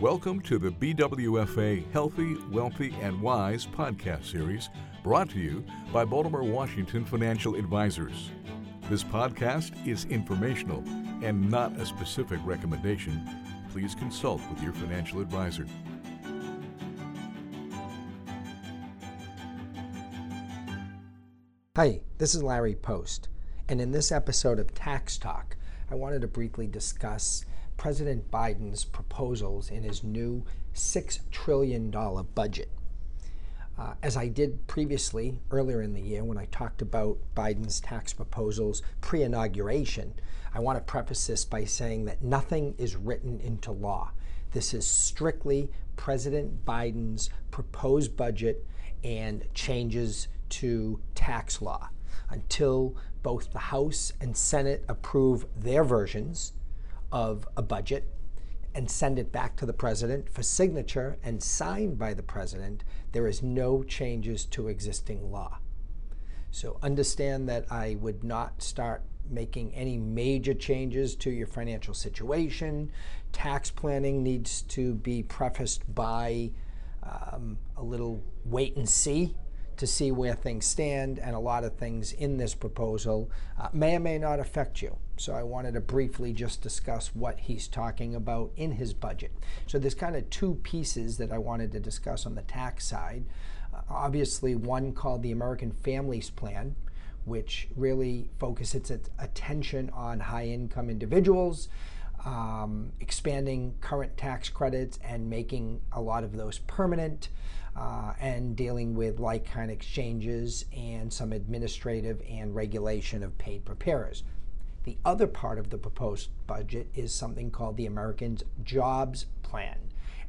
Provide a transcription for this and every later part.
Welcome to the BWFA Healthy, Wealthy, and Wise podcast series brought to you by Baltimore Washington Financial Advisors. This podcast is informational and not a specific recommendation. Please consult with your financial advisor. Hi, this is Larry Post, and in this episode of Tax Talk, I wanted to briefly discuss President Biden's proposals in his new $6 trillion budget. Uh, as I did previously earlier in the year when I talked about Biden's tax proposals pre inauguration, I want to preface this by saying that nothing is written into law. This is strictly President Biden's proposed budget and changes to tax law. Until both the House and Senate approve their versions of a budget and send it back to the president for signature and signed by the president, there is no changes to existing law. So understand that I would not start making any major changes to your financial situation. Tax planning needs to be prefaced by um, a little wait and see to see where things stand, and a lot of things in this proposal uh, may or may not affect you. So I wanted to briefly just discuss what he's talking about in his budget. So there's kind of two pieces that I wanted to discuss on the tax side. Uh, obviously, one called the American Families Plan, which really focuses its attention on high income individuals. Um, expanding current tax credits and making a lot of those permanent uh, and dealing with like kind exchanges and some administrative and regulation of paid preparers. The other part of the proposed budget is something called the Americans Jobs Plan,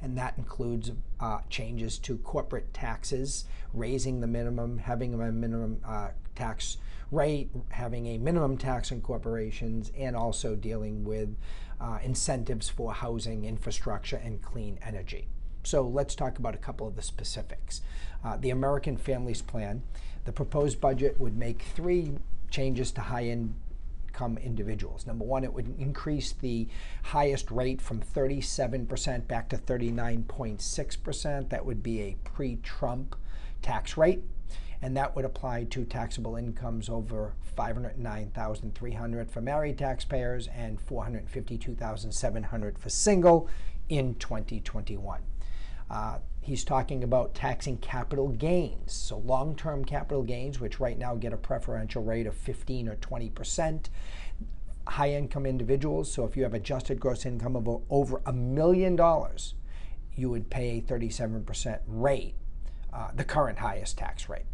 and that includes uh, changes to corporate taxes, raising the minimum, having a minimum uh, tax rate, having a minimum tax on corporations, and also dealing with uh, incentives for housing, infrastructure, and clean energy. So let's talk about a couple of the specifics. Uh, the American Families Plan, the proposed budget would make three changes to high income individuals. Number one, it would increase the highest rate from 37% back to 39.6%. That would be a pre Trump tax rate. And that would apply to taxable incomes over 509,300 for married taxpayers and 452,700 for single in 2021. Uh, he's talking about taxing capital gains. So, long term capital gains, which right now get a preferential rate of 15 or 20 percent. High income individuals, so if you have adjusted gross income of over a million dollars, you would pay a 37% rate, uh, the current highest tax rate.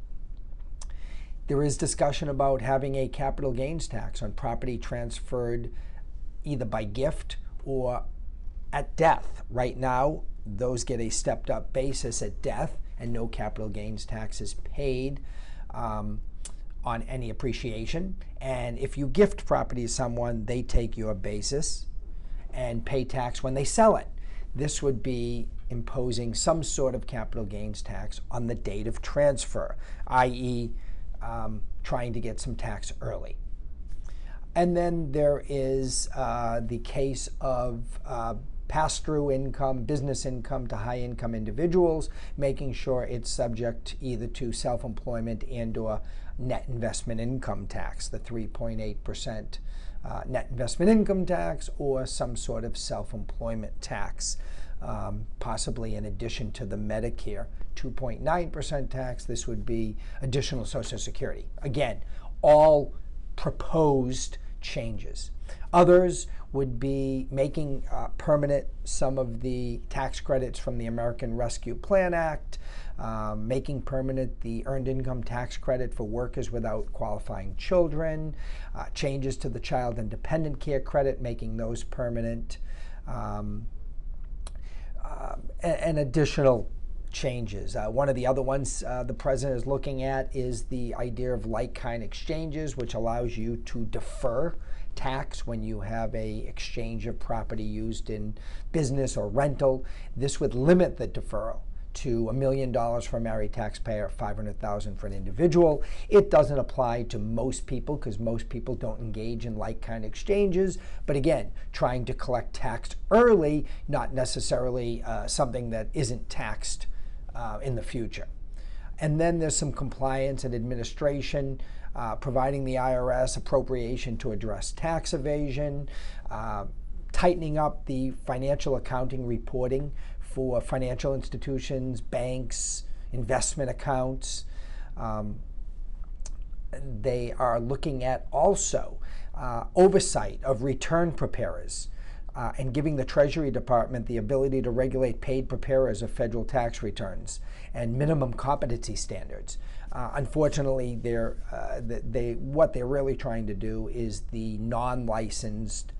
There is discussion about having a capital gains tax on property transferred either by gift or at death. Right now, those get a stepped up basis at death and no capital gains tax is paid um, on any appreciation. And if you gift property to someone, they take your basis and pay tax when they sell it. This would be imposing some sort of capital gains tax on the date of transfer, i.e., um, trying to get some tax early. And then there is uh, the case of uh, pass through income, business income to high income individuals, making sure it's subject either to self employment and or net investment income tax, the 3.8% uh, net investment income tax, or some sort of self employment tax, um, possibly in addition to the Medicare 2.9% tax. This would be additional Social Security. Again, all proposed changes. Others would be making uh, permanent some of the tax credits from the American Rescue Plan Act, um, making permanent the earned income tax credit for workers without qualifying children, uh, changes to the child and dependent care credit, making those permanent, um, uh, and, and, additional changes. Uh, one of the other ones uh, the president is looking at is the idea of like kind exchanges, which allows you to defer tax when you have a exchange of property used in business or rental. This would limit the deferral to a million dollars for a married taxpayer, 500,000 for an individual. It doesn't apply to most people because most people don't engage in like kind exchanges. But again, trying to collect tax early, not necessarily uh, something that isn't taxed uh, in the future. And then there's some compliance and administration, uh, providing the IRS appropriation to address tax evasion, uh, tightening up the financial accounting reporting for financial institutions, banks, investment accounts. Um, they are looking at also uh, oversight of return preparers. Uh, and giving the Treasury Department the ability to regulate paid preparers of federal tax returns and minimum competency standards. Uh, unfortunately, they're, uh, they, what they're really trying to do is the non licensed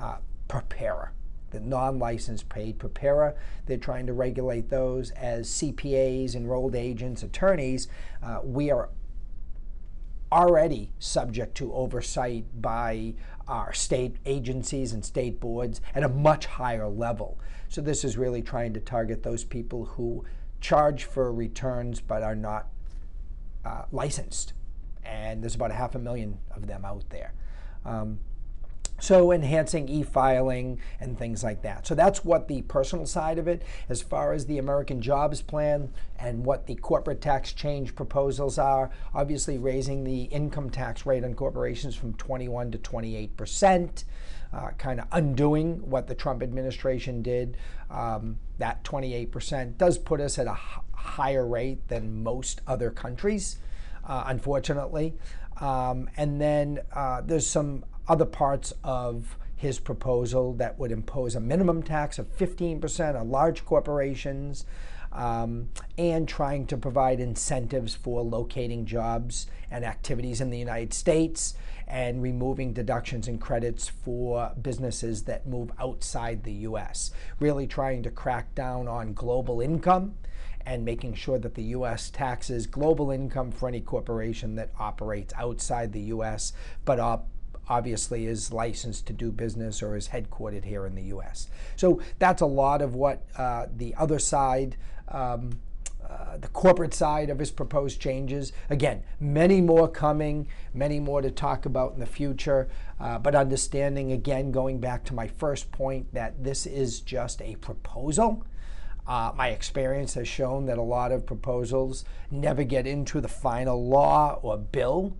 uh, preparer the non-licensed paid preparer. They're trying to regulate those as CPAs, enrolled agents, attorneys. Uh, we are already subject to oversight by our state agencies and state boards at a much higher level. So this is really trying to target those people who charge for returns but are not uh, licensed. And there's about a half a million of them out there. Um, so enhancing e-filing and things like that. So that's what the personal side of it. As far as the American Jobs Plan and what the corporate tax change proposals are, obviously raising the income tax rate on corporations from 21 to 28 percent. Uh, kind of undoing what the Trump administration did. Um, that 28% does put us at a h- higher rate than most other countries, uh, unfortunately. Um, and then uh, there's some other parts of his proposal that would impose a minimum tax of 15% on large corporations um, and trying to provide incentives for locating jobs and activities in the United States and removing deductions and credits for businesses that move outside the US. Really trying to crack down on global income and making sure that the U.S. taxes global income for any corporation that operates outside the U.S. but op- obviously is licensed to do business or is headquartered here in the U.S. So that's a lot of what uh, the other side. Um, uh, the corporate side of his proposed changes. Again, many more coming, many more to talk about in the future, uh, but understanding, again, going back to my first point, that this is just a proposal. Uh, my experience has shown that a lot of proposals never get into the final law or bill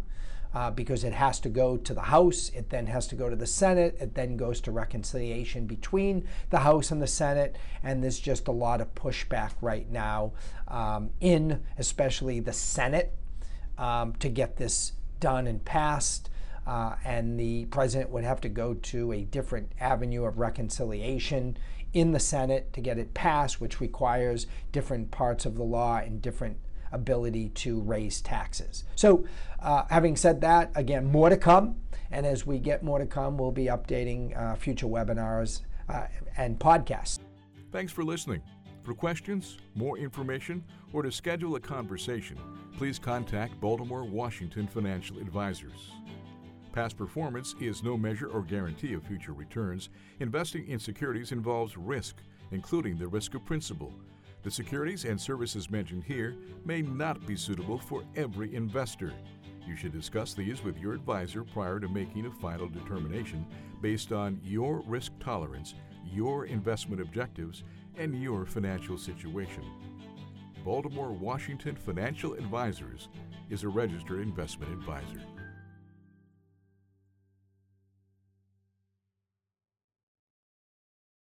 uh, because it has to go to the House, it then has to go to the Senate, it then goes to reconciliation between the House and the Senate, and there's just a lot of pushback right now um, in especially the Senate um, to get this done and passed. Uh, and the president would have to go to a different avenue of reconciliation in the Senate to get it passed, which requires different parts of the law and different ability to raise taxes. So, uh, having said that, again, more to come. And as we get more to come, we'll be updating uh, future webinars uh, and podcasts. Thanks for listening. For questions, more information, or to schedule a conversation, please contact Baltimore Washington Financial Advisors. Past performance is no measure or guarantee of future returns. Investing in securities involves risk, including the risk of principal the securities and services mentioned here may not be suitable for every investor. You should discuss these with your advisor prior to making a final determination based on your risk tolerance, your investment objectives, and your financial situation. Baltimore Washington Financial Advisors is a registered investment advisor.